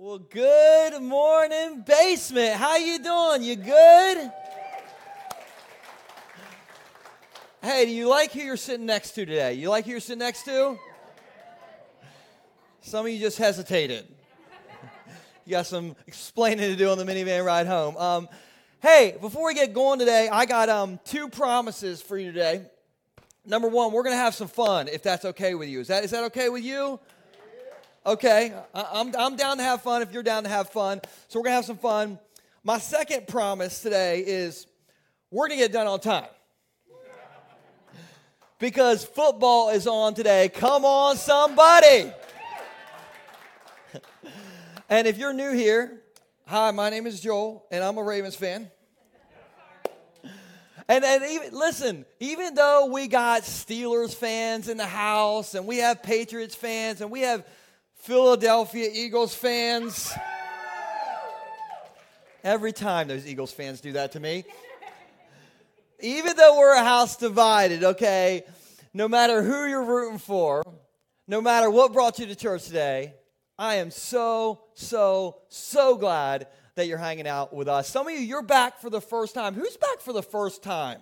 Well, good morning, basement. How you doing? You good? Hey, do you like who you're sitting next to today? You like who you're sitting next to? Some of you just hesitated. You got some explaining to do on the minivan ride home. Um, hey, before we get going today, I got um, two promises for you today. Number one, we're going to have some fun, if that's okay with you. Is that, is that okay with you? Okay, I'm, I'm down to have fun if you're down to have fun. So we're to have some fun. My second promise today is we're to get done on time. Because football is on today. Come on, somebody. and if you're new here, hi, my name is Joel, and I'm a Ravens fan. And, and even listen, even though we got Steelers fans in the house, and we have Patriots fans, and we have Philadelphia Eagles fans. Every time those Eagles fans do that to me. Even though we're a house divided, okay, no matter who you're rooting for, no matter what brought you to church today, I am so, so, so glad that you're hanging out with us. Some of you, you're back for the first time. Who's back for the first time?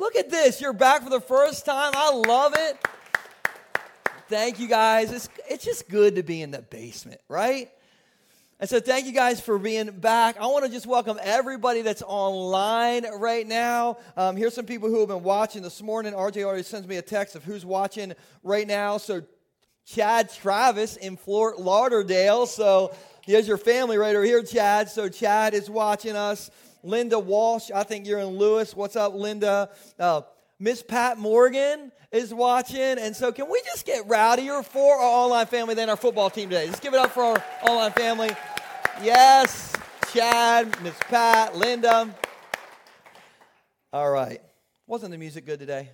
Look at this. You're back for the first time. I love it. Thank you guys. It's, it's just good to be in the basement, right? And so, thank you guys for being back. I want to just welcome everybody that's online right now. Um, here's some people who have been watching this morning. RJ already sends me a text of who's watching right now. So, Chad Travis in Fort Lauderdale. So, here's your family right over here, Chad. So, Chad is watching us. Linda Walsh, I think you're in Lewes. What's up, Linda? Uh, Miss Pat Morgan is watching. And so, can we just get rowdier for our online family than our football team today? Let's give it up for our online family. Yes, Chad, Miss Pat, Linda. All right. Wasn't the music good today?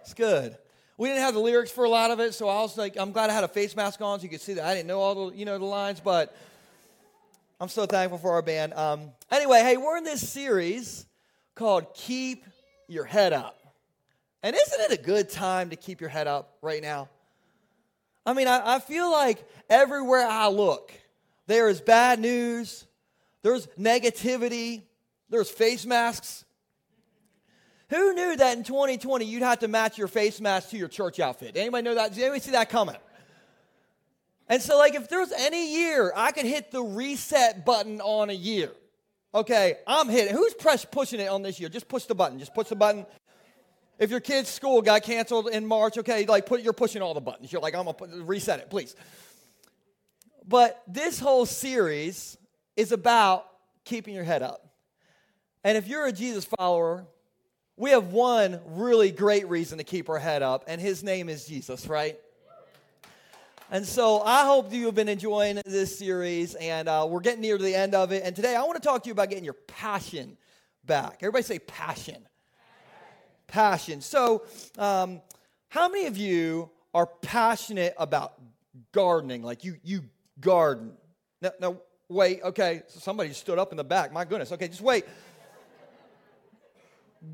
It's good. We didn't have the lyrics for a lot of it, so I was like, I'm glad I had a face mask on so you could see that. I didn't know all the, you know, the lines, but I'm so thankful for our band. Um, anyway, hey, we're in this series called Keep Your Head Up. And isn't it a good time to keep your head up right now? I mean, I, I feel like everywhere I look, there is bad news, there's negativity, there's face masks. Who knew that in 2020 you'd have to match your face mask to your church outfit? Anybody know that? Did anybody see that coming? And so, like, if there's any year I could hit the reset button on a year, okay, I'm hitting. Who's press pushing it on this year? Just push the button. Just push the button. If your kid's school got canceled in March, okay, like put you're pushing all the buttons. You're like, I'm gonna put, reset it, please. But this whole series is about keeping your head up. And if you're a Jesus follower, we have one really great reason to keep our head up, and his name is Jesus, right? And so I hope you have been enjoying this series, and uh, we're getting near to the end of it. And today I want to talk to you about getting your passion back. Everybody say passion. Passion. So, um, how many of you are passionate about gardening? Like you, you garden. No, no, wait. Okay, so somebody stood up in the back. My goodness. Okay, just wait.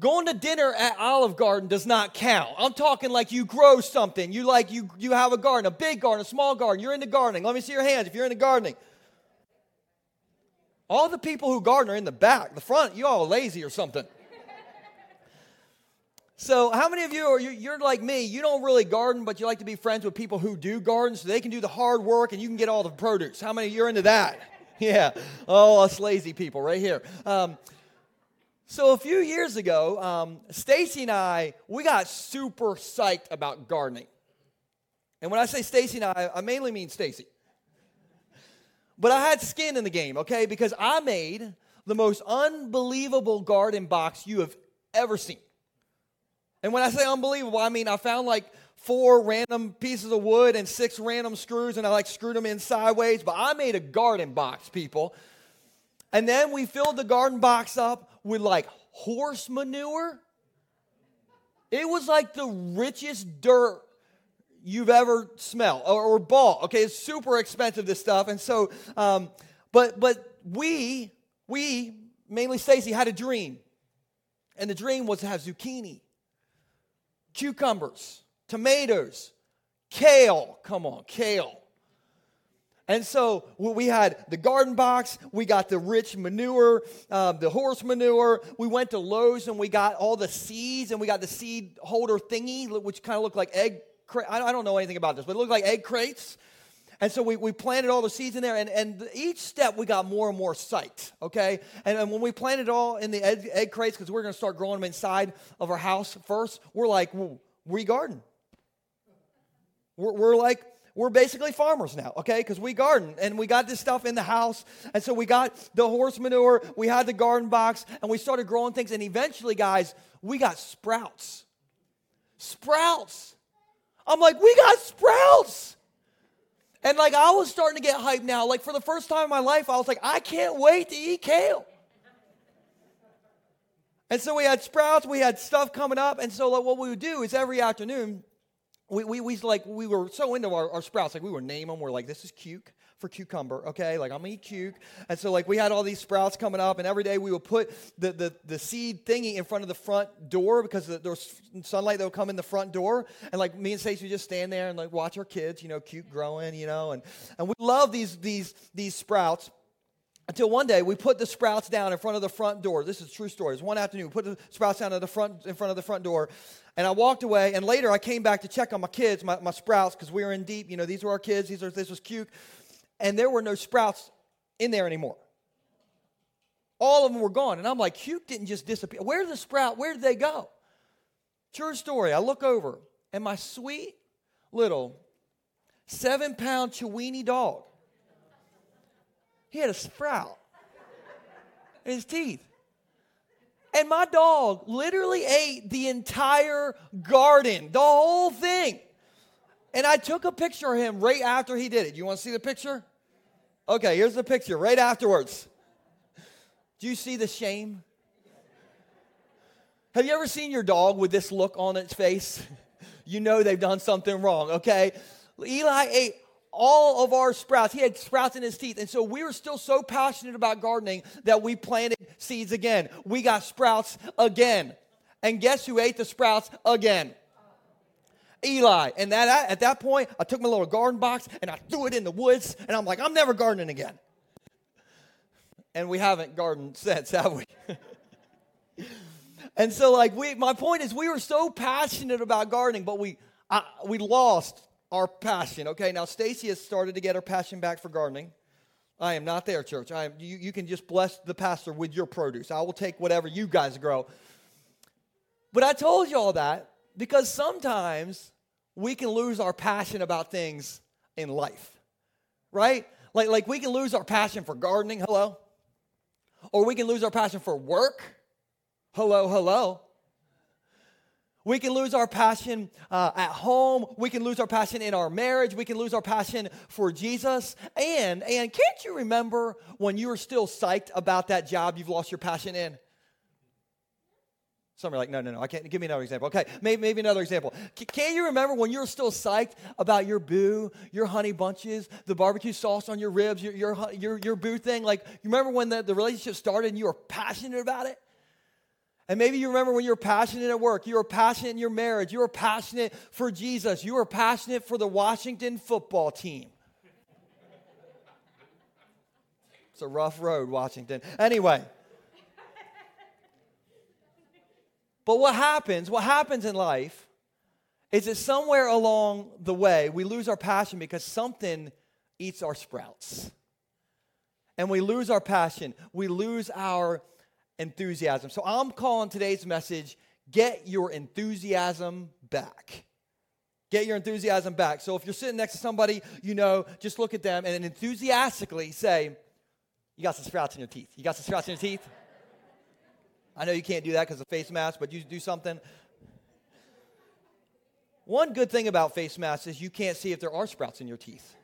Going to dinner at Olive Garden does not count. I'm talking like you grow something. You like you you have a garden, a big garden, a small garden. You're into gardening. Let me see your hands if you're into gardening. All the people who garden are in the back. The front, you all lazy or something. So, how many of you are you're like me? You don't really garden, but you like to be friends with people who do garden, so they can do the hard work and you can get all the produce. How many of you are into that? Yeah. Oh, us lazy people right here. Um, so a few years ago, um, Stacy and I we got super psyched about gardening. And when I say Stacy and I, I mainly mean Stacy. But I had skin in the game, okay? Because I made the most unbelievable garden box you have ever seen. And when I say unbelievable, I mean I found like four random pieces of wood and six random screws, and I like screwed them in sideways. But I made a garden box, people. And then we filled the garden box up with like horse manure. It was like the richest dirt you've ever smelled or, or bought. Okay, it's super expensive this stuff, and so, um, but but we we mainly Stacy had a dream, and the dream was to have zucchini, cucumbers, tomatoes, kale. Come on, kale. And so we had the garden box, we got the rich manure, um, the horse manure. We went to Lowe's and we got all the seeds and we got the seed holder thingy, which kind of looked like egg. Crates. I don't know anything about this, but it looked like egg crates. And so we, we planted all the seeds in there, and, and each step we got more and more psyched, okay? And, and when we planted all in the egg, egg crates, because we're to start growing them inside of our house first, we're like, we garden. We're, we're like, we're basically farmers now, okay? Because we garden and we got this stuff in the house. And so we got the horse manure, we had the garden box, and we started growing things. And eventually, guys, we got sprouts. Sprouts. I'm like, we got sprouts. And like, I was starting to get hyped now. Like, for the first time in my life, I was like, I can't wait to eat kale. And so we had sprouts, we had stuff coming up. And so, like, what we would do is every afternoon, we, we, we like we were so into our, our sprouts like we would name them we're like this is cuke for cucumber okay like i'm gonna eat cuke and so like we had all these sprouts coming up and every day we would put the, the, the seed thingy in front of the front door because there was sunlight that would come in the front door and like me and Stacey would just stand there and like watch our kids you know cuke growing you know and and we love these these these sprouts until one day we put the sprouts down in front of the front door. This is true story. One afternoon. We put the sprouts down at the front, in front of the front door. And I walked away. And later I came back to check on my kids, my, my sprouts, because we were in deep. You know, these were our kids. These are, this was cute. And there were no sprouts in there anymore. All of them were gone. And I'm like, Cuke didn't just disappear. Where did the sprout? Where did they go? True story. I look over, and my sweet little seven pound Chiweenie dog he had a sprout in his teeth. And my dog literally ate the entire garden, the whole thing. And I took a picture of him right after he did it. You want to see the picture? Okay, here's the picture right afterwards. Do you see the shame? Have you ever seen your dog with this look on its face? You know they've done something wrong, okay? Eli ate all of our sprouts. He had sprouts in his teeth. And so we were still so passionate about gardening that we planted seeds again. We got sprouts again. And guess who ate the sprouts again? Eli. And that, at that point, I took my little garden box and I threw it in the woods. And I'm like, I'm never gardening again. And we haven't gardened since, have we? and so, like, we, my point is, we were so passionate about gardening, but we, I, we lost our passion. Okay, now Stacy has started to get her passion back for gardening. I am not there, church. I am, you, you can just bless the pastor with your produce. I will take whatever you guys grow. But I told you all that because sometimes we can lose our passion about things in life, right? Like, like we can lose our passion for gardening, hello. Or we can lose our passion for work, hello, hello. We can lose our passion uh, at home. We can lose our passion in our marriage. We can lose our passion for Jesus. And, and can't you remember when you were still psyched about that job you've lost your passion in? Some are like, no, no, no, I can't. Give me another example. Okay, maybe, maybe another example. Can you remember when you were still psyched about your boo, your honey bunches, the barbecue sauce on your ribs, your, your, your, your boo thing? Like, you remember when the, the relationship started and you were passionate about it? And maybe you remember when you were passionate at work, you were passionate in your marriage, you were passionate for Jesus, you were passionate for the Washington football team. It's a rough road, Washington. Anyway. But what happens, what happens in life is that somewhere along the way we lose our passion because something eats our sprouts. And we lose our passion. We lose our enthusiasm. So I'm calling today's message Get Your Enthusiasm Back. Get your enthusiasm back. So if you're sitting next to somebody you know, just look at them and enthusiastically say, You got some sprouts in your teeth. You got some sprouts in your teeth? I know you can't do that because of face mask, but you do something. One good thing about face masks is you can't see if there are sprouts in your teeth.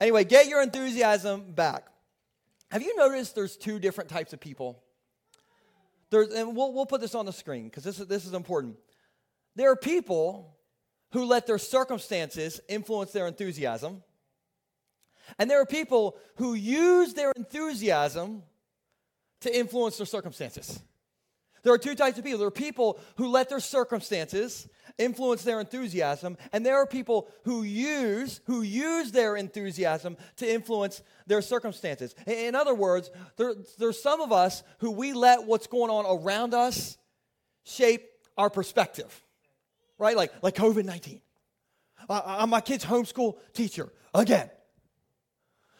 Anyway, get your enthusiasm back. Have you noticed there's two different types of people? There's, and we'll, we'll put this on the screen because this is, this is important. There are people who let their circumstances influence their enthusiasm. And there are people who use their enthusiasm to influence their circumstances. There are two types of people. There are people who let their circumstances influence their enthusiasm, and there are people who use who use their enthusiasm to influence their circumstances. In other words, there, there's some of us who we let what's going on around us shape our perspective, right? Like like COVID nineteen. Uh, I'm my kid's homeschool teacher again.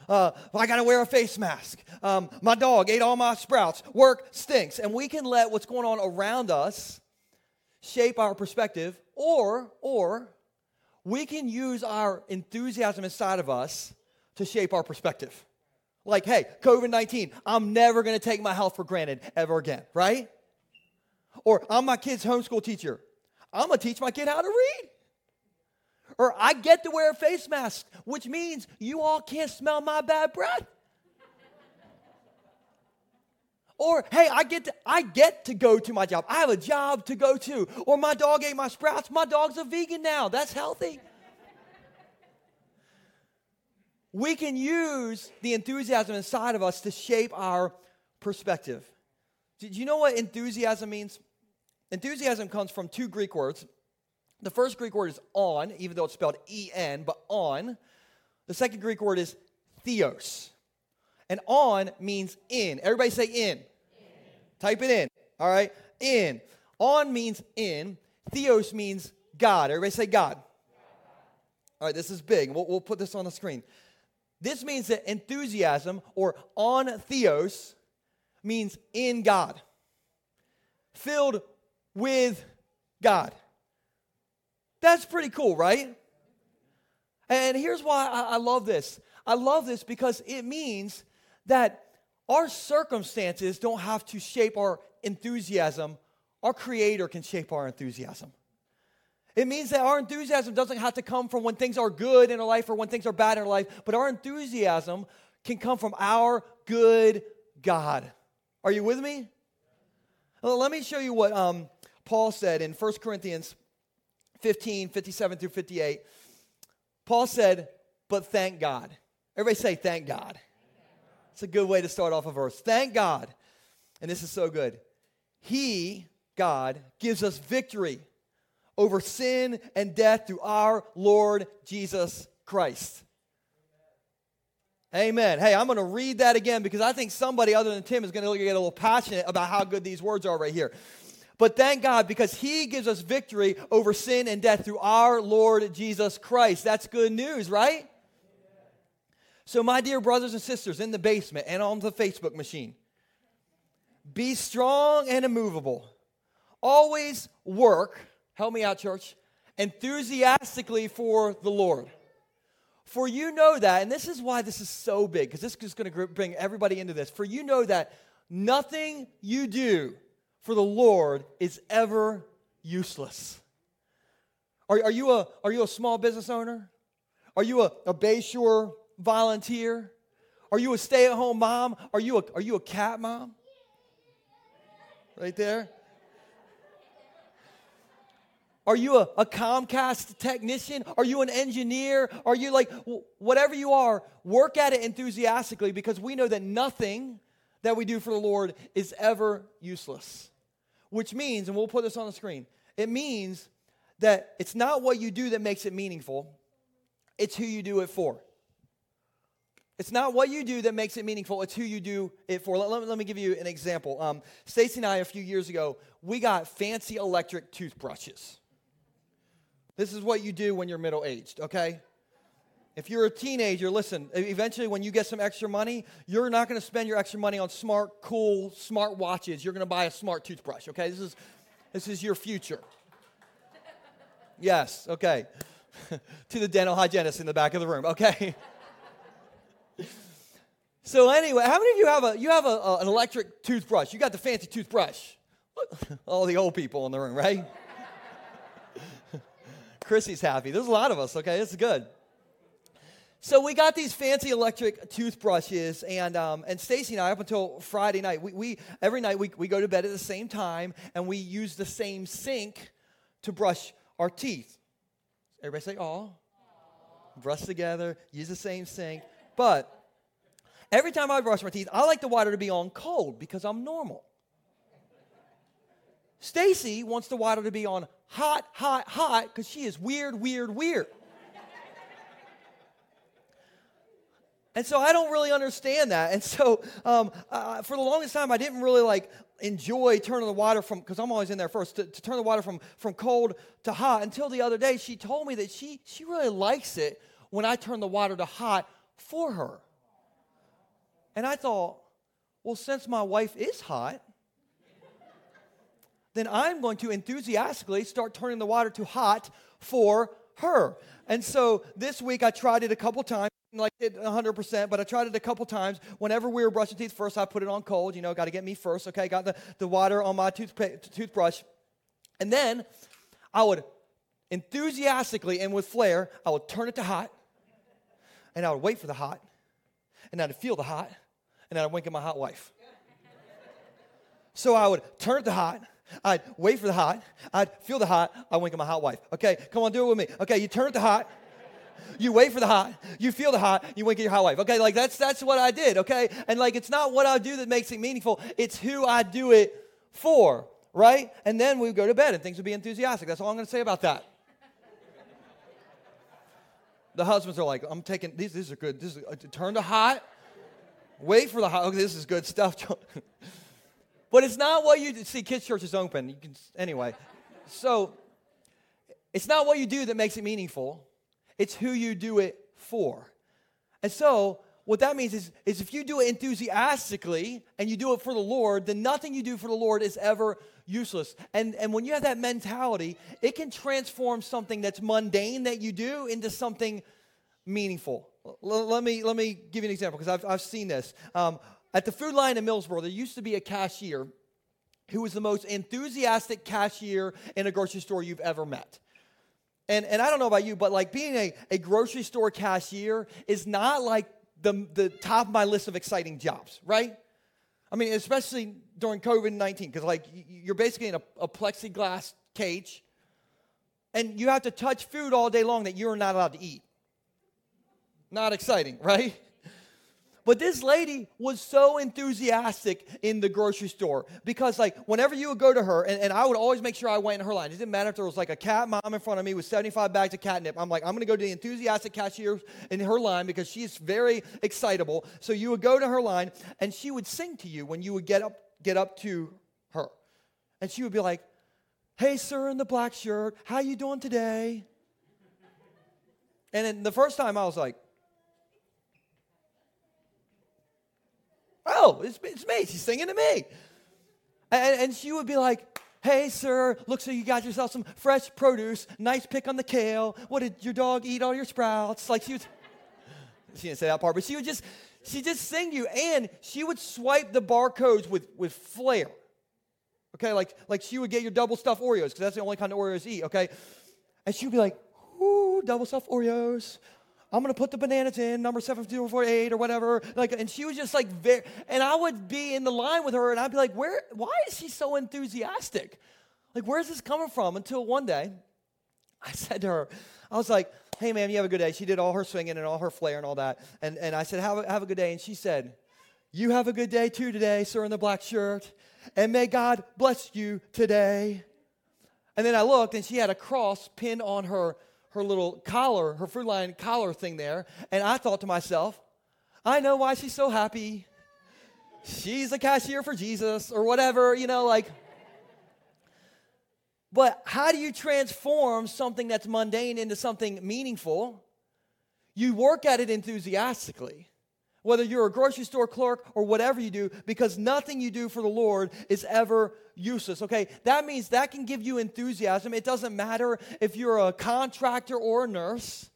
Uh, I got to wear a face mask. Um, my dog ate all my sprouts. Work stinks. And we can let what's going on around us shape our perspective, or, or we can use our enthusiasm inside of us to shape our perspective. Like, hey, COVID 19, I'm never going to take my health for granted ever again, right? Or I'm my kid's homeschool teacher. I'm going to teach my kid how to read. Or I get to wear a face mask, which means you all can't smell my bad breath. Or hey, I get to I get to go to my job. I have a job to go to. Or my dog ate my sprouts. My dog's a vegan now. That's healthy. we can use the enthusiasm inside of us to shape our perspective. Do you know what enthusiasm means? Enthusiasm comes from two Greek words. The first Greek word is on, even though it's spelled E N, but on. The second Greek word is theos. And on means in. Everybody say in. in. Type it in. All right? In. On means in. Theos means God. Everybody say God. All right, this is big. We'll, we'll put this on the screen. This means that enthusiasm or on theos means in God, filled with God. That's pretty cool, right? And here's why I, love this. I love this because it means that our circumstances don't have to shape our enthusiasm. Our Creator can shape our enthusiasm. It means that our enthusiasm doesn't have to come from when things are good in our life or when things are bad in our life, but our enthusiasm can come from our good God. Are you with me? Well, let me show you what um, Paul said in 1 Corinthians 15, 57 through 58. Paul said, But thank God. Everybody say, Thank God. It's a good way to start off a verse. Thank God. And this is so good. He, God, gives us victory over sin and death through our Lord Jesus Christ. Amen. Hey, I'm going to read that again because I think somebody other than Tim is going to get a little passionate about how good these words are right here. But thank God because He gives us victory over sin and death through our Lord Jesus Christ. That's good news, right? So, my dear brothers and sisters in the basement and on the Facebook machine, be strong and immovable. Always work, help me out, church, enthusiastically for the Lord. For you know that, and this is why this is so big, because this is going to bring everybody into this. For you know that nothing you do for the Lord is ever useless. Are, are, you, a, are you a small business owner? Are you a, a Bayshore volunteer? Are you a stay at home mom? Are you a, are you a cat mom? Right there. Are you a, a, Comcast technician? Are you an engineer? Are you like, whatever you are, work at it enthusiastically because we know that nothing that we do for the Lord is ever useless. Which means, and we'll put this on the screen, it means that it's not what you do that makes it meaningful, it's who you do it for. It's not what you do that makes it meaningful, it's who you do it for. Let, let, let me give you an example. Um, Stacy and I, a few years ago, we got fancy electric toothbrushes. This is what you do when you're middle aged, okay? If you're a teenager, listen, eventually when you get some extra money, you're not going to spend your extra money on smart, cool, smart watches. You're going to buy a smart toothbrush, okay? This is, this is your future. Yes, okay. to the dental hygienist in the back of the room, okay? So anyway, how many of you have a you have a, a, an electric toothbrush? You got the fancy toothbrush. All the old people in the room, right? Chrissy's happy. There's a lot of us. Okay, this is good. So we got these fancy electric toothbrushes, and um, and Stacy and I, up until Friday night, we, we every night we, we go to bed at the same time, and we use the same sink to brush our teeth. Everybody say, "Oh." Brush together, use the same sink, but Every time I brush my teeth, I like the water to be on cold because I'm normal. Stacy wants the water to be on hot, hot, hot because she is weird, weird, weird. And so I don't really understand that. And so um, uh, for the longest time, I didn't really like enjoy turning the water from, because I'm always in there first, to, to, turn the water from, from cold to hot until the other day she told me that she, she really likes it when I turn the water to hot for her. And I thought, well, since my wife is hot, then I'm going to enthusiastically start turning the water to hot for her. And so this week I tried it a couple times like it 100%, but I tried it a couple times. Whenever we were brushing teeth, first I put it on cold. You know, got to get me first. Okay, got the, the water on my toothpa- toothbrush. And then I would enthusiastically and with flair, I would turn it to hot. And I would wait for the hot. And I'd feel the hot. And I'd wink at my hot wife. So I would turn it to hot. I'd wait for the hot. I'd feel the hot. I'd wink at my hot wife. Okay, come on, do it with me. Okay, you turn it to hot you wait for the hot, you feel the hot, you wink at your hot wife. Okay, like that's that's what I did, okay? And like it's not what I do that makes it meaningful, it's who I do it for, right? And then we go to bed and things would be enthusiastic. That's all I'm gonna say about that. the husbands are like, I'm taking these, these are good. This is uh, turn to hot, wait for the hot. Okay, this is good stuff. but it's not what you see. Kids' church is open. You can anyway. So it's not what you do that makes it meaningful it's who you do it for. And so, what that means is, is if you do it enthusiastically and you do it for the Lord, then nothing you do for the Lord is ever useless. And, and when you have that mentality, it can transform something that's mundane that you do into something meaningful. L- let, me, let me give you an example because I've, I've seen this. Um, at the Food Lion in Millsboro, there used to be a cashier who was the most enthusiastic cashier in a grocery store you've ever met. And, and I don't know about you, but like being a, a grocery store cashier is not like the, the top of my list of exciting jobs, right? I mean, especially during COVID 19, because like you're basically in a, a plexiglass cage and you have to touch food all day long that you're not allowed to eat. Not exciting, right? But this lady was so enthusiastic in the grocery store because, like, whenever you would go to her, and, and I would always make sure I went in her line. It didn't matter if there was like a cat mom in front of me with 75 bags of catnip. I'm like, I'm to go to the enthusiastic cashier in her line because she's very excitable. So you would go to her line, and she would sing to you when you would get up, get up to her, and she would be like, "Hey, sir in the black shirt, how you doing today?" And then the first time I was like, Oh, it's, it's me. She's singing to me. And, and she would be like, Hey, sir, looks like you got yourself some fresh produce. Nice pick on the kale. What did your dog eat all your sprouts? Like she was, she didn't say that part, but she would just, she just sing you, and she would swipe the barcodes with with flair. Okay, like like she would get your double stuffed Oreos because that's the only kind of Oreos eat. Okay, and she would be like, "Ooh, double stuffed Oreos." I'm gonna put the bananas in, number 7048 or whatever. Like, and she was just like very, and I would be in the line with her and I'd be like, where, why is she so enthusiastic? Like, where's this coming from? Until one day, I said to her, I was like, hey ma'am, you have a good day. She did all her swinging and all her flair and all that. And, and I said, have a, have a good day. And she said, you have a good day too today, sir in the black shirt. And may God bless you today. And then I looked and she had a cross pinned on her her little collar, her Food Lion collar thing there. And I thought to myself, I know why she's so happy. She's a cashier for Jesus or whatever, you know, like. But how do you transform something that's mundane into something meaningful? You work at it enthusiastically whether you're a grocery store clerk or whatever you do, because nothing you do for the Lord is ever useless. Okay, that means that can give you enthusiasm. It doesn't matter if you're a contractor or a nurse.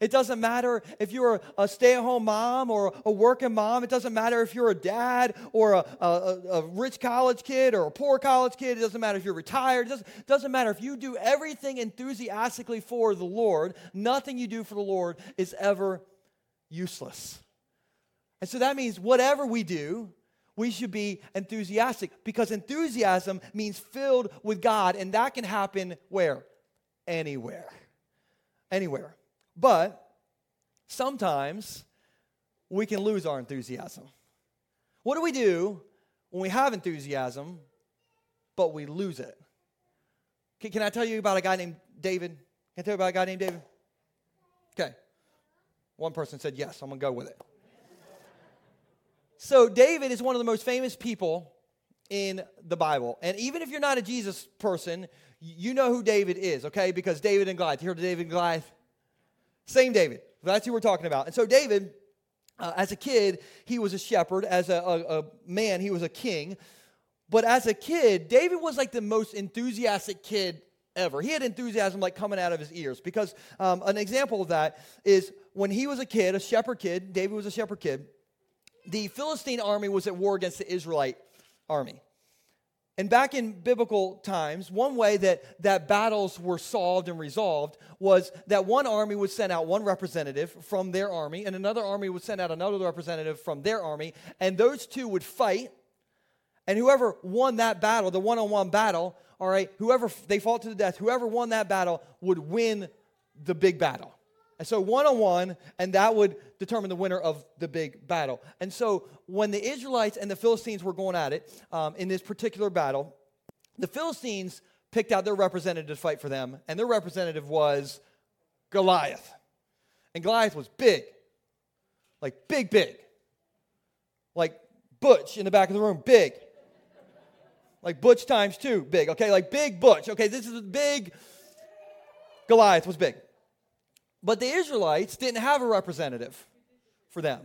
It doesn't matter if you're a stay at home mom or a working mom. It doesn't matter if you're a dad or a, a, a, rich college kid or a poor college kid. It doesn't matter if you're retired. It doesn't, doesn't matter if you do everything enthusiastically for the Lord. Nothing you do for the Lord is ever useless. And so that means whatever we do, we should be enthusiastic because enthusiasm means filled with God, and that can happen where? Anywhere. Anywhere. But sometimes we can lose our enthusiasm. What do we do when we have enthusiasm, but we lose it? Can, can I tell you about a guy named David? Can I tell you about a guy named David? Okay. One person said yes. I'm going to go with it. So, David is one of the most famous people in the Bible. And even if you're not a Jesus person, you know who David is, okay? Because David and Goliath. You heard of David and Goliath? Same David. That's who we're talking about. And so, David, uh, as a kid, he was a shepherd. As a, a, a man, he was a king. But as a kid, David was like the most enthusiastic kid ever. He had enthusiasm like coming out of his ears. Because um, an example of that is when he was a kid, a shepherd kid, David was a shepherd kid, the Philistine army was at war against the Israelite army. And back in biblical times, one way that, that battles were solved and resolved was that one army would send out one representative from their army, and another army would send out another representative from their army, and those two would fight and whoever won that battle, the one on one battle, all right, whoever they fought to the death, whoever won that battle would win the big battle. And so one on one, and that would determine the winner of the big battle. And so when the Israelites and the Philistines were going at it um, in this particular battle, the Philistines picked out their representative to fight for them, and their representative was Goliath. And Goliath was big, like big, big, like Butch in the back of the room, big. Like Butch times two, big, okay? Like big Butch, okay? This is big. Goliath was big. But the Israelites didn't have a representative for them.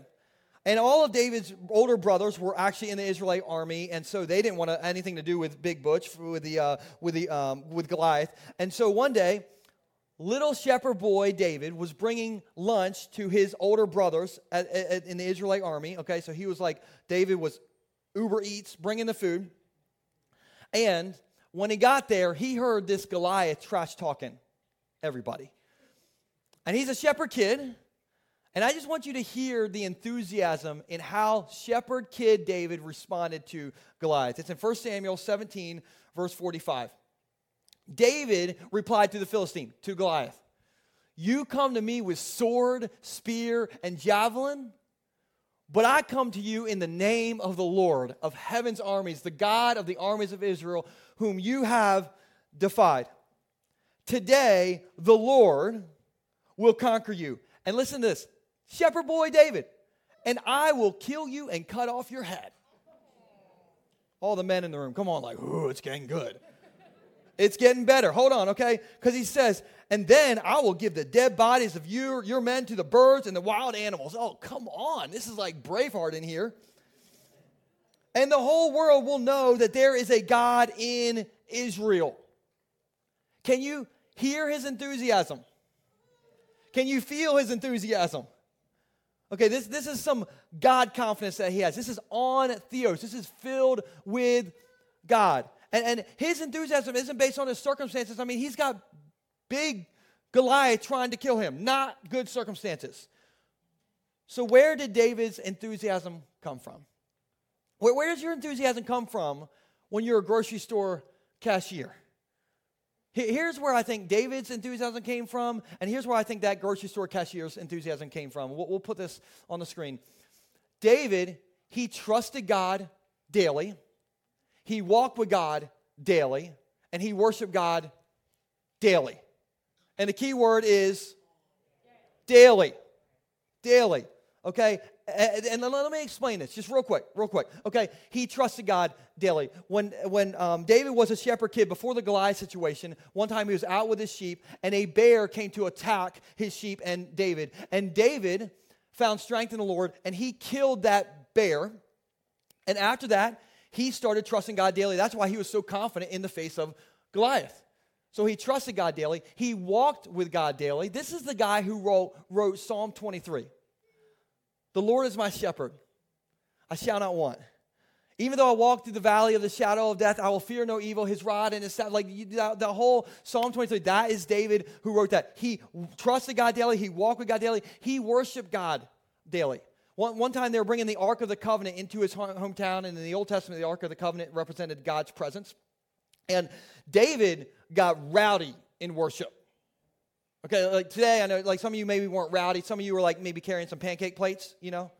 And all of David's older brothers were actually in the Israelite army, and so they didn't want anything to do with Big Butch, with, the, uh, with, the, um, with Goliath. And so one day, little shepherd boy David was bringing lunch to his older brothers at, at, in the Israelite army. Okay, so he was like, David was Uber Eats, bringing the food. And when he got there, he heard this Goliath trash talking everybody. And he's a shepherd kid. And I just want you to hear the enthusiasm in how shepherd kid David responded to Goliath. It's in 1 Samuel 17, verse 45. David replied to the Philistine, to Goliath, You come to me with sword, spear, and javelin, but I come to you in the name of the Lord of heaven's armies, the God of the armies of Israel, whom you have defied. Today, the Lord will conquer you. And listen to this Shepherd boy David, and I will kill you and cut off your head. All the men in the room, come on, like, ooh, it's getting good. It's getting better. Hold on, okay? Because he says, and then I will give the dead bodies of your, your men to the birds and the wild animals. Oh, come on. This is like Braveheart in here. And the whole world will know that there is a God in Israel. Can you hear his enthusiasm? Can you feel his enthusiasm? Okay, this, this is some God confidence that he has. This is on Theos. This is filled with God. And, and his enthusiasm isn't based on his circumstances. I mean, he's got big Goliath trying to kill him, not good circumstances. So, where did David's enthusiasm come from? Where, where does your enthusiasm come from when you're a grocery store cashier? Here's where I think David's enthusiasm came from, and here's where I think that grocery store cashier's enthusiasm came from. We'll, we'll put this on the screen. David, he trusted God daily, he walked with God daily, and he worshiped God daily. And the key word is daily. Daily. Okay? And let me explain this just real quick, real quick. Okay, he trusted God daily. When when um, David was a shepherd kid before the Goliath situation, one time he was out with his sheep, and a bear came to attack his sheep and David. And David found strength in the Lord, and he killed that bear. And after that, he started trusting God daily. That's why he was so confident in the face of Goliath. So he trusted God daily. He walked with God daily. This is the guy who wrote, wrote Psalm 23. The Lord is my shepherd. I shall not want. Even though I walk through the valley of the shadow of death, I will fear no evil. His rod and his staff, like the, the whole Psalm 23, that is David who wrote that. He trusted God daily. He walked with God daily. He worshiped God daily. One, one time they were bringing the Ark of the Covenant into his hometown, and in the Old Testament, the Ark of the Covenant represented God's presence. And David got rowdy in worship. Okay, like today, I know like some of you maybe weren't rowdy. Some of you were like maybe carrying some pancake plates, you know,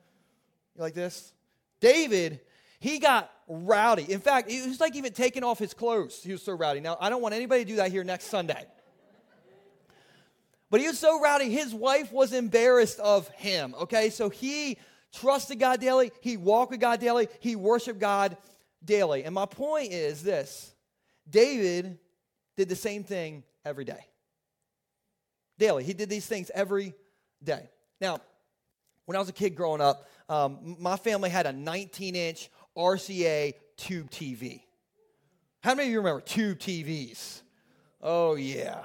like this. David, he got rowdy. In fact, he was like even taking off his clothes. He was so rowdy. Now, I don't want anybody to do that here next Sunday. But he was so rowdy, his wife was embarrassed of him. Okay, so he trusted God daily, he walked with God daily, he worshiped God daily. And my point is this David did the same thing every day. Daily. He did these things every day. Now, when I was a kid growing up, um, my family had a 19 inch RCA tube TV. How many of you remember tube TVs? Oh, yeah.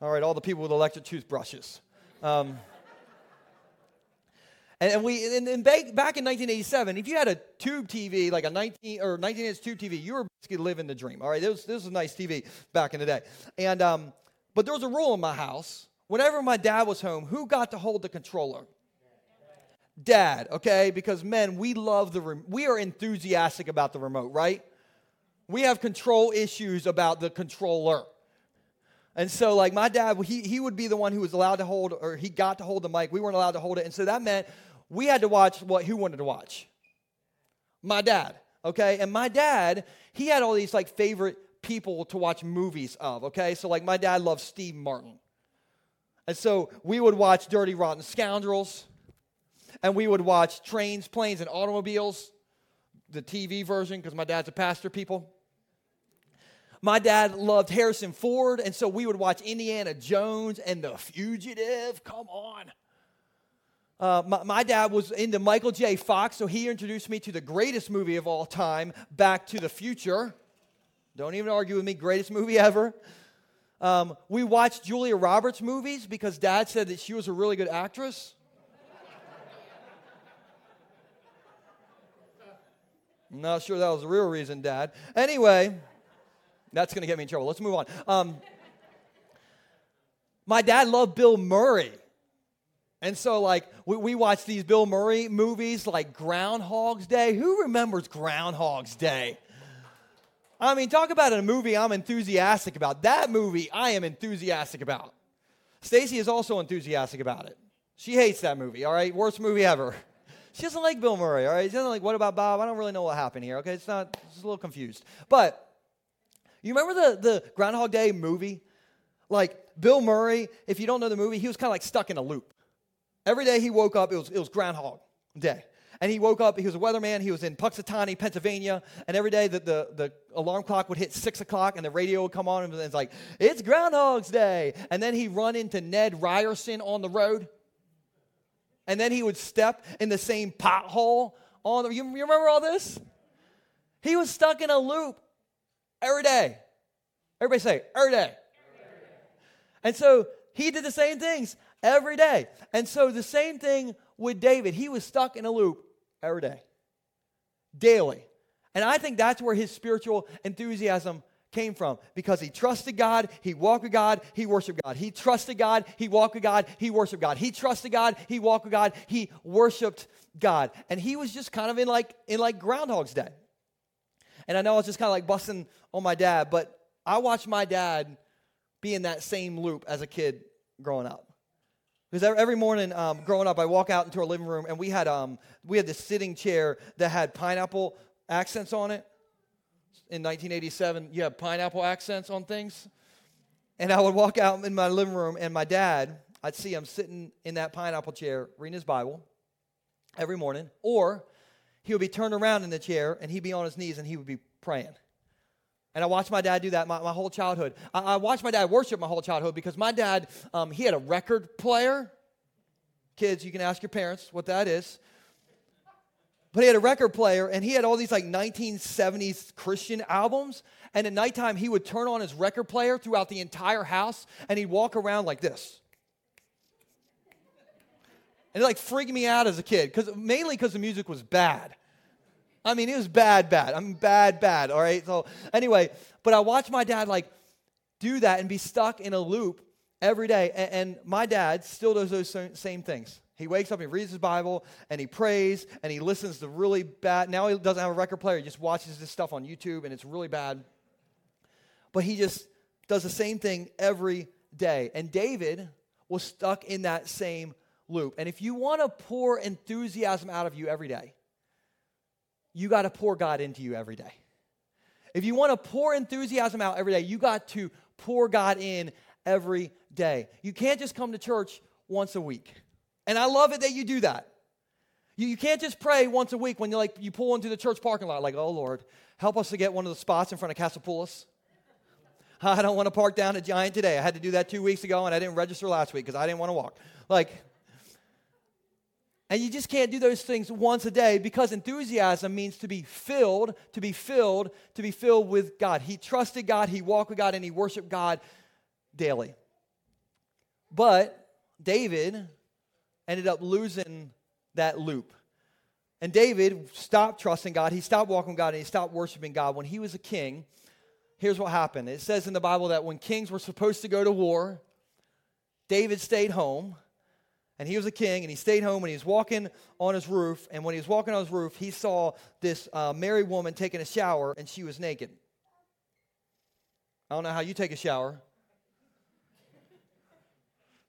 All right, all the people with electric toothbrushes. Um, and, we and, and back, in 1987, if you had a tube TV, like a 19 or 19 inch tube TV, you were basically living the dream. All right, this this was a nice TV back in the day. And um, but there was a rule in my house. Whenever my dad was home, who got to hold the controller? dad, okay? Because men, we love the, rem- we are enthusiastic about the remote, right? We have control issues about the controller. And so, like, my dad, he, he would be the one who was allowed to hold, or he got to hold the mic. We weren't allowed to hold it. And so that meant we had to watch what, who wanted to watch? My dad, okay? And my dad, he had all these, like, favorite people to watch movies of, okay? So, like, my dad loved Steve Martin. And so we would watch Dirty Rotten Scoundrels and we would watch trains, planes, and automobiles, the TV version, because my dad's a pastor, people. My dad loved Harrison Ford, and so we would watch Indiana Jones and The Fugitive. Come on. Uh, my, my, dad was into Michael J. Fox, so he introduced me to the greatest movie of all time, Back to the Future. Don't even argue with me, greatest movie ever. Um, we watched Julia Roberts movies because dad said that she was a really good actress. I'm not sure that was the real reason, Dad. Anyway, that's going to get me in trouble. Let's move on. Um, my dad loved Bill Murray. And so, like, we, we watch these Bill Murray movies like Groundhog's Day. Who remembers Groundhog's Day? I mean, talk about a movie I'm enthusiastic about. That movie I am enthusiastic about. Stacy is also enthusiastic about it. She hates that movie, all right? Worst movie ever. She doesn't like Bill Murray, all right? She doesn't like, what about Bob? I don't really know what happened here, okay? It's not, it's a little confused. But you remember the, the Groundhog Day movie? Like, Bill Murray, if you don't know the movie, he was kind of like stuck in a loop. Every day he woke up, it was, it was Groundhog Day. And he woke up, he was a weatherman, he was in Punxsutawney, Pennsylvania, and every day the, the, the alarm clock would hit 6 o'clock and the radio would come on and it's like, it's Groundhog's Day. And then he'd run into Ned Ryerson on the road and then he would step in the same pothole on the, you, you remember all this? He was stuck in a loop every day. Everybody say, every day. And so he did the same things every day. And so the same thing with David. He was stuck in a loop every day, daily. And I think that's where his spiritual enthusiasm came from because he trusted God, he walked with God, he worshiped God. He trusted God, he walked with God, he worshiped God. He trusted God, he walked with God, he worshiped God. And he was just kind of in like in like Groundhog's Day. And I know I was just kind of like busting on my dad, but I watched my dad be in that same loop as a kid growing up. Because every morning um, growing up, I walk out into our living room and we had um, we had this sitting chair that had pineapple accents on it in 1987, you have pineapple accents on things. And I would walk out in my living room, and my dad, I'd see him sitting in that pineapple chair reading his Bible every morning, or he would be turned around in the chair and he'd be on his knees and he would be praying. And I watched my dad do that my, my whole childhood. I, I, watched my dad worship my whole childhood because my dad, um, he had a record player. Kids, you can ask your parents what that is. But he had a record player and he had all these like 1970s Christian albums. And at nighttime, he would turn on his record player throughout the entire house and he'd walk around like this. And it like freaked me out as a kid, because mainly because the music was bad. I mean, it was bad, bad. I mean, bad, bad. All right. So anyway, but I watched my dad like do that and be stuck in a loop every day. And, and my dad still does those same things. He wakes up, he reads his Bible, and he prays, and he listens to really bad. Now he doesn't have a record player, he just watches this stuff on YouTube, and it's really bad. But he just does the same thing every day. And David was stuck in that same loop. And if you want to pour enthusiasm out of you every day, you got to pour God into you every day. If you want to pour enthusiasm out every day, you got to pour God in every day. You can't just come to church once a week. And I love it that you do that. You, you can't just pray once a week when you like you pull into the church parking lot, like, oh Lord, help us to get one of the spots in front of Casapulla's. I don't want to park down at Giant today. I had to do that two weeks ago and I didn't register last week because I didn't want to walk. Like, and you just can't do those things once a day because enthusiasm means to be filled, to be filled, to be filled with God. He trusted God, he walked with God, and he worshiped God daily. But David ended up losing that loop. And David stopped trusting God, he stopped walking with God, and he stopped worshiping God. When he was a king, here's what happened it says in the Bible that when kings were supposed to go to war, David stayed home and he was a king and he stayed home and he was walking on his roof and when he was walking on his roof he saw this uh, married woman taking a shower and she was naked. I don't know how you take a shower.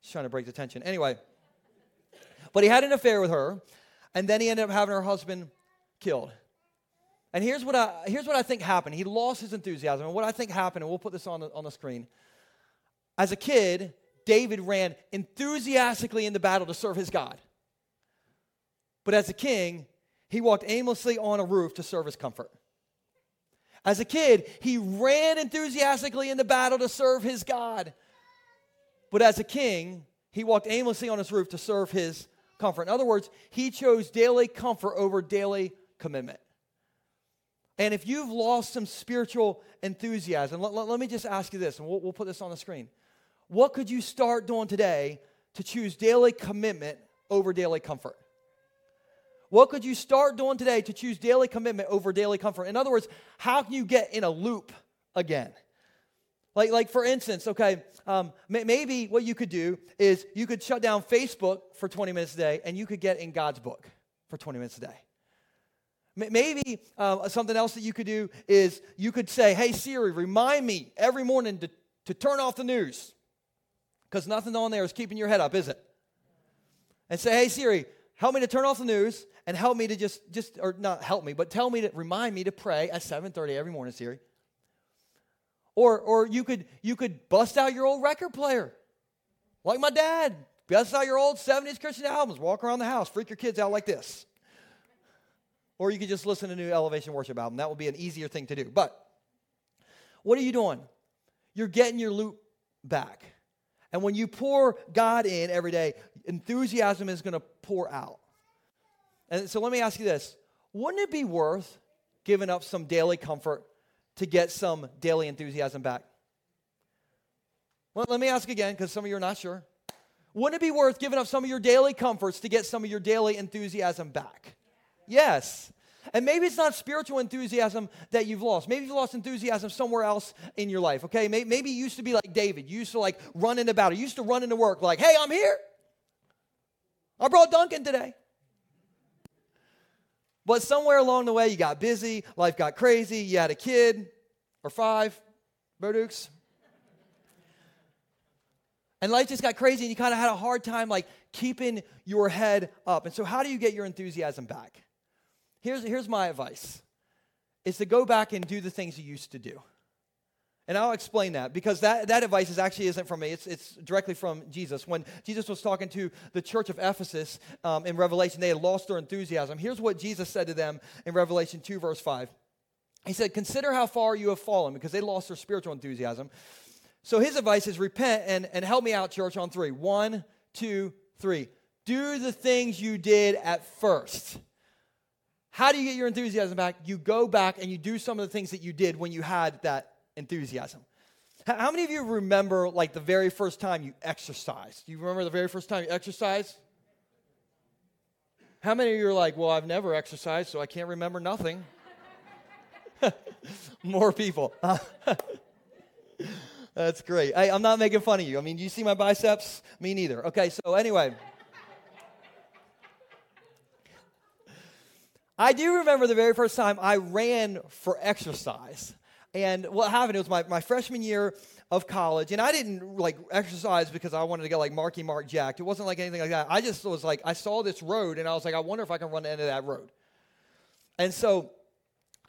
Just trying to break the tension. Anyway but he had an affair with her and then he ended up having her husband killed. And here's what i here's what i think happened. He lost his enthusiasm. And what i think happened and we'll put this on the, on the screen. As a kid David ran enthusiastically in the battle to serve his God. But as a king, he walked aimlessly on a roof to serve his comfort. As a kid, he ran enthusiastically in the battle to serve his God. But as a king, he walked aimlessly on his roof to serve his comfort. In other words, he chose daily comfort over daily commitment. And if you've lost some spiritual enthusiasm, let, let, let me just ask you this, and we'll, we'll put this on the screen. What could you start doing today to choose daily commitment over daily comfort? What could you start doing today to choose daily commitment over daily comfort? In other words, how can you get in a loop again? Like, like for instance, okay, um, maybe what you could do is you could shut down Facebook for 20 minutes a day and you could get in God's book for 20 minutes a day. Maybe uh, something else that you could do is you could say, hey, Siri, remind me every morning to, to turn off the news because nothing on there is keeping your head up, is it? And say, hey, Siri, help me to turn off the news and help me to just, just or not help me, but tell me to remind me to pray at 7.30 every morning, Siri. Or, or you, could, you could bust out your old record player, like my dad. Bust out your old 70s Christian albums, walk around the house, freak your kids out like this. Or you could just listen to a new Elevation Worship album. That would be an easier thing to do. But what are you doing? You're getting your loop back. And when you pour God in every day, enthusiasm is going to pour out. And so let me ask you this wouldn't it be worth giving up some daily comfort to get some daily enthusiasm back? Well, let me ask again because some of you are not sure. Wouldn't it be worth giving up some of your daily comforts to get some of your daily enthusiasm back? Yes. And maybe it's not spiritual enthusiasm that you've lost. Maybe you've lost enthusiasm somewhere else in your life, okay? Maybe you used to be like David. You used to like run into battle. You used to run into work like, hey, I'm here. I brought Dunkin' today. But somewhere along the way, you got busy, life got crazy, you had a kid or five, Burdukes. And life just got crazy, and you kind of had a hard time like keeping your head up. And so, how do you get your enthusiasm back? Here's, here's my advice is to go back and do the things you used to do. And I'll explain that because that, that advice is actually isn't from me. It's, it's directly from Jesus. When Jesus was talking to the church of Ephesus um, in Revelation, they had lost their enthusiasm. Here's what Jesus said to them in Revelation 2, verse 5. He said, Consider how far you have fallen because they lost their spiritual enthusiasm. So his advice is repent and, and help me out, church, on three. One, two, three. Do the things you did at first. How do you get your enthusiasm back? You go back and you do some of the things that you did when you had that enthusiasm. How many of you remember like the very first time you exercised? Do you remember the very first time you exercised? How many of you are like, well, I've never exercised, so I can't remember nothing? More people. That's great. I, I'm not making fun of you. I mean, you see my biceps? Me neither. Okay, so anyway. I do remember the very first time I ran for exercise. And what happened, it was my, my freshman year of college, and I didn't like exercise because I wanted to get like Marky Mark jacked. It wasn't like anything like that. I just was like, I saw this road, and I was like, I wonder if I can run the end of that road. And so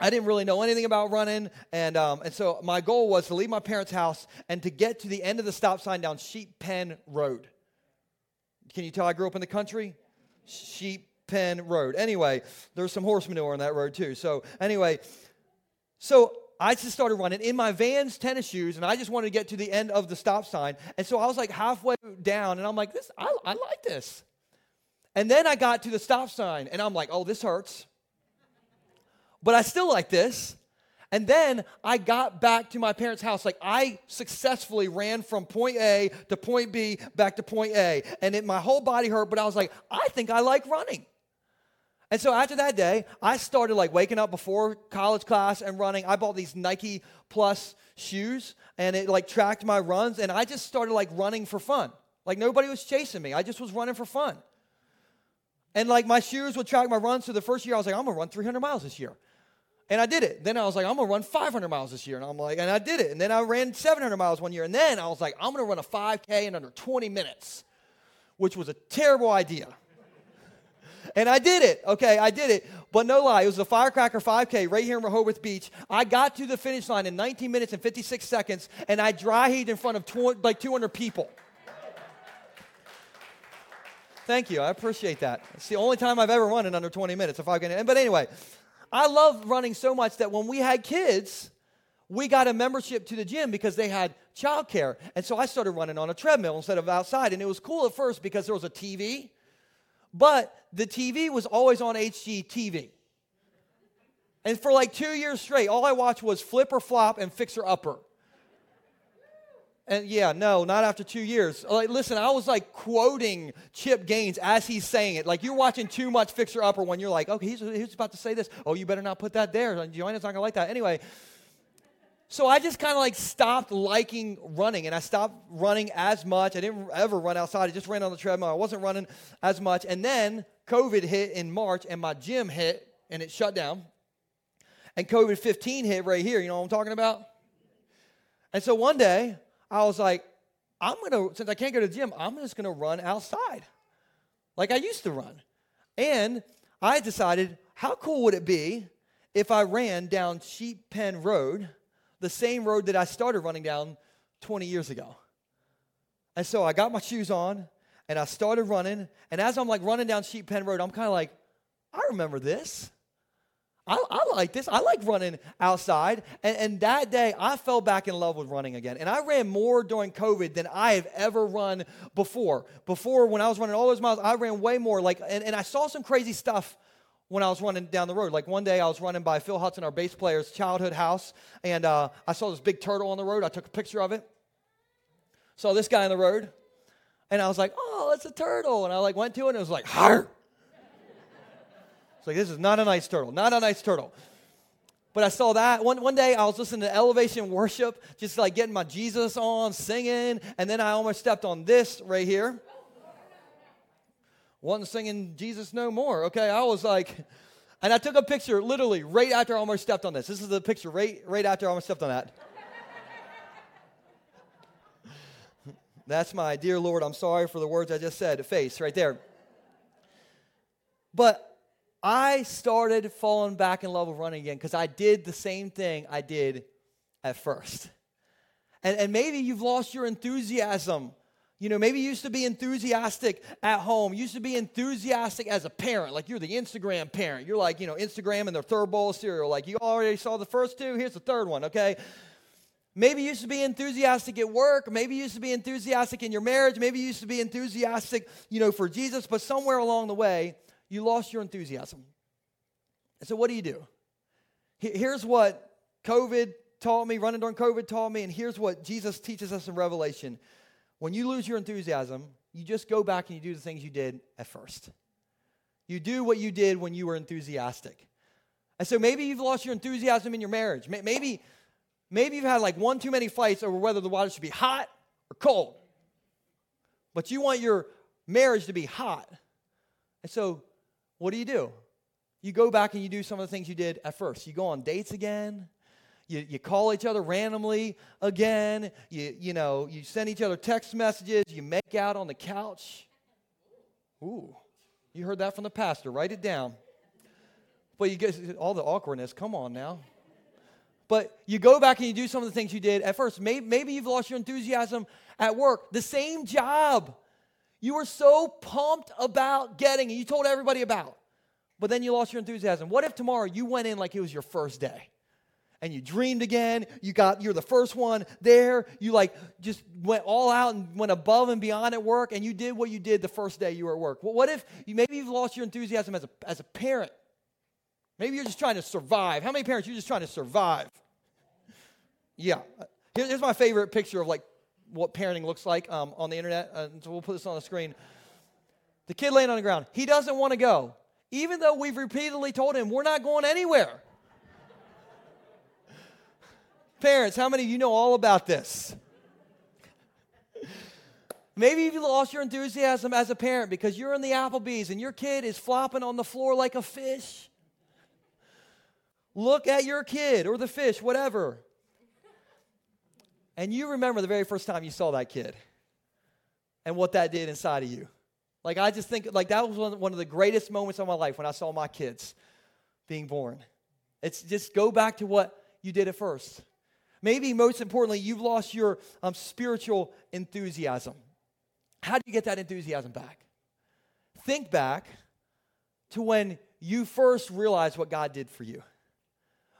I didn't really know anything about running. And, um, and so my goal was to leave my parents' house and to get to the end of the stop sign down Sheep Pen Road. Can you tell I grew up in the country? Sheep Pen Road. Anyway, there's some horse manure on that road too. So, anyway, so I just started running in my Vans tennis shoes, and I just wanted to get to the end of the stop sign. And so I was like halfway down, and I'm like, "This, I, I like this." And then I got to the stop sign, and I'm like, "Oh, this hurts," but I still like this. And then I got back to my parents' house. Like I successfully ran from point A to point B back to point A. And it, my whole body hurt, but I was like, I think I like running. And so after that day, I started like waking up before college class and running. I bought these Nike Plus shoes and it like tracked my runs. And I just started like running for fun. Like nobody was chasing me. I just was running for fun. And like my shoes would track my runs. So the first year I was like, I'm gonna run 300 miles this year. And I did it. Then I was like, I'm gonna run 500 miles this year. And I'm like, and I did it. And then I ran 700 miles one year. And then I was like, I'm gonna run a 5K in under 20 minutes, which was a terrible idea. And I did it. Okay, I did it. But no lie, it was a firecracker 5K right here in Rehoboth Beach. I got to the finish line in 19 minutes and 56 seconds, and I dry heaved in front of tw- like 200 people. Thank you. I appreciate that. It's the only time I've ever run in under 20 minutes. If I can, but anyway, I love running so much that when we had kids, we got a membership to the gym because they had childcare. And so I started running on a treadmill instead of outside. And it was cool at first because there was a TV, but the TV was always on HGTV. And for like two years straight, all I watched was Flip or Flop and Fixer Upper. And yeah, no, not after two years. Like, listen, I was like quoting Chip Gaines as he's saying it. Like, you're watching too much Fixer Upper when you're like, okay, he's, he's about to say this. Oh, you better not put that there. Joanna's not gonna like that. Anyway, so I just kind of like stopped liking running and I stopped running as much. I didn't ever run outside. I just ran on the treadmill. I wasn't running as much. And then COVID hit in March and my gym hit and it shut down. And COVID 15 hit right here. You know what I'm talking about? And so one day, I was like, I'm gonna, since I can't go to the gym, I'm just gonna run outside like I used to run. And I decided, how cool would it be if I ran down Sheep Pen Road, the same road that I started running down 20 years ago? And so I got my shoes on and I started running. And as I'm like running down Sheep Pen Road, I'm kind of like, I remember this. I, I, like this. I like running outside. And, and, that day, I fell back in love with running again. And I ran more during COVID than I have ever run before. Before, when I was running all those miles, I ran way more. Like, and, and I saw some crazy stuff when I was running down the road. Like one day, I was running by Phil Hudson, our bass player's childhood house, and uh, I saw this big turtle on the road. I took a picture of it. Saw this guy on the road, and I was like, "Oh, it's a turtle!" And I like went to it, and it was like, "Har!" It's like, this is not a nice turtle, not a nice turtle. But I saw that. One, one day I was listening to Elevation Worship, just like getting my Jesus on, singing, and then I almost stepped on this right here. Wasn't singing Jesus no more. Okay, I was like, and I took a picture literally right after I almost stepped on this. This is the picture right, right after I almost stepped on that. That's my dear Lord, I'm sorry for the words I just said, face right there. But I started falling back in love with running again because I did the same thing I did at first. And, and maybe you've lost your enthusiasm. You know, maybe you used to be enthusiastic at home. You used to be enthusiastic as a parent. Like you're the Instagram parent. You're like, you know, Instagram and their third bowl of cereal. Like you already saw the first two, here's the third one, okay? Maybe you used to be enthusiastic at work. Maybe you used to be enthusiastic in your marriage. Maybe you used to be enthusiastic, you know, for Jesus. But somewhere along the way, you lost your enthusiasm. And so, what do you do? Here's what COVID taught me, running during COVID taught me, and here's what Jesus teaches us in Revelation. When you lose your enthusiasm, you just go back and you do the things you did at first. You do what you did when you were enthusiastic. And so maybe you've lost your enthusiasm in your marriage. Maybe, maybe you've had like one too many fights over whether the water should be hot or cold. But you want your marriage to be hot. And so what do you do? You go back and you do some of the things you did at first. You go on dates again. You, you call each other randomly again. You, you know, you send each other text messages. You make out on the couch. Ooh, you heard that from the pastor. Write it down. But you get all the awkwardness. Come on now. But you go back and you do some of the things you did at first. Maybe, maybe you've lost your enthusiasm at work. The same job you were so pumped about getting and you told everybody about, but then you lost your enthusiasm. What if tomorrow you went in like it was your first day? And you dreamed again. You got you're the first one there. You like just went all out and went above and beyond at work, and you did what you did the first day you were at work. Well, what if you maybe you've lost your enthusiasm as a as a parent? Maybe you're just trying to survive. How many parents you're just trying to survive? Yeah. here's my favorite picture of like what parenting looks like um, on the internet. Uh, so we'll put this on the screen. The kid laying on the ground. He doesn't want to go, even though we've repeatedly told him we're not going anywhere. Parents, how many of you know all about this? Maybe you've lost your enthusiasm as a parent because you're in the Applebee's and your kid is flopping on the floor like a fish. Look at your kid or the fish, whatever. And you remember the very first time you saw that kid and what that did inside of you. Like, I just think, like, that was one of the greatest moments of my life when I saw my kids being born. It's just go back to what you did at first. Maybe most importantly, you've lost your um, spiritual enthusiasm. How do you get that enthusiasm back? Think back to when you first realized what God did for you.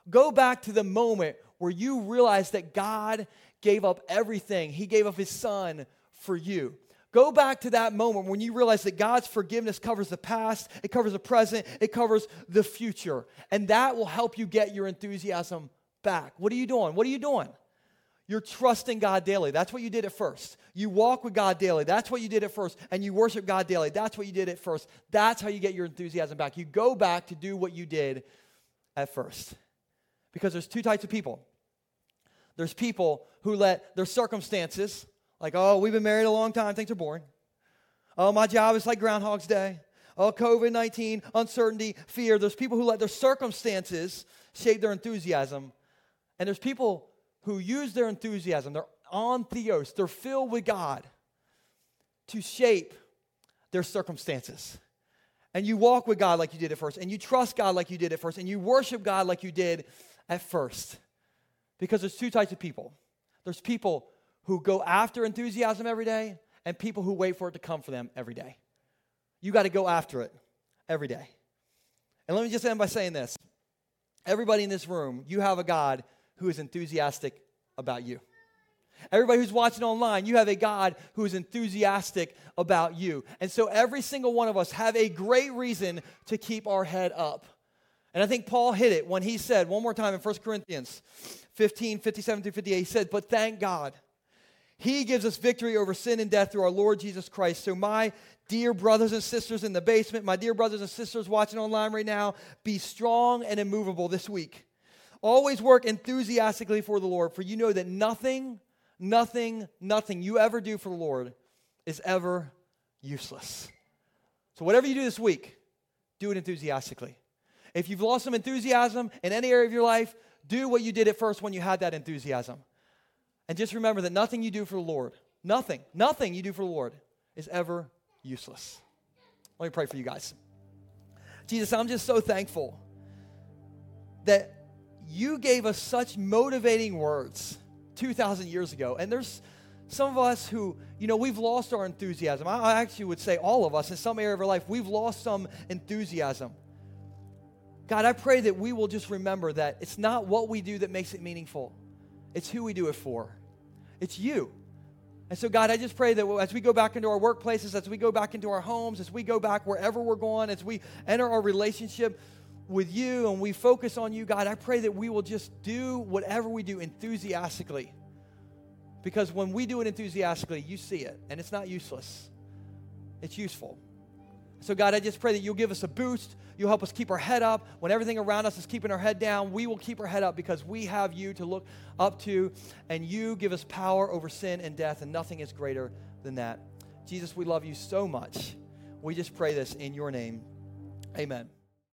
Go back to the moment where you realized that God gave up everything, He gave up His Son for you. Go back to that moment when you realize that God's forgiveness covers the past, it covers the present, it covers the future. And that will help you get your enthusiasm back. What are you doing? What are you doing? You're trusting God daily. That's what you did at first. You walk with God daily. That's what you did at first. And you worship God daily. That's what you did at first. That's how you get your enthusiasm back. You go back to do what you did at first. Because there's two types of people there's people who let their circumstances, like, oh, we've been married a long time, things are boring. Oh, my job is like Groundhog's Day. Oh, COVID 19, uncertainty, fear. There's people who let their circumstances shape their enthusiasm and there's people who use their enthusiasm, they're en theos, they're filled with God to shape their circumstances. And you walk with God like you did at first, and you trust God like you did at first, and you worship God like you did at first. Because there's two types of people there's people who go after enthusiasm every day, and people who wait for it to come for them every day. You got to go after it every day. And let me just end by saying this everybody in this room, you have a God who is enthusiastic about you. Everybody who's watching online, you have a God who is enthusiastic about you. And so every single one of us have a great reason to keep our head up. And I think Paul hit it when he said, one more time in 1 Corinthians 15, 57 through 58, he said, But thank God, he gives us victory over sin and death through our Lord Jesus Christ. So, my dear brothers and sisters in the basement, my dear brothers and sisters watching online right now, be strong and immovable this week. Always work enthusiastically for the Lord, for you know that nothing, nothing, nothing you ever do for the Lord is ever useless. So, whatever you do this week, do it enthusiastically. If you've lost some enthusiasm in any area of your life, do what you did at first when you had that enthusiasm. And just remember that nothing you do for the Lord, nothing, nothing you do for the Lord is ever useless. Let me pray for you guys. Jesus, I'm just so thankful that you gave us such motivating words 2,000 years ago. And there's some of us who, you know, we've lost our enthusiasm. I actually would say all of us in some area of our life, we've lost some enthusiasm. God, I pray that we will just remember that it's not what we do that makes it meaningful, it's who we do it for. It's you. And so, God, I just pray that as we go back into our workplaces, as we go back into our homes, as we go back wherever we're going, as we enter our relationship with you and we focus on you, God, I pray that we will just do whatever we do enthusiastically. Because when we do it enthusiastically, you see it, and it's not useless, it's useful. So, God, I just pray that you'll give us a boost. You'll help us keep our head up. When everything around us is keeping our head down, we will keep our head up because we have you to look up to, and you give us power over sin and death, and nothing is greater than that. Jesus, we love you so much. We just pray this in your name. Amen.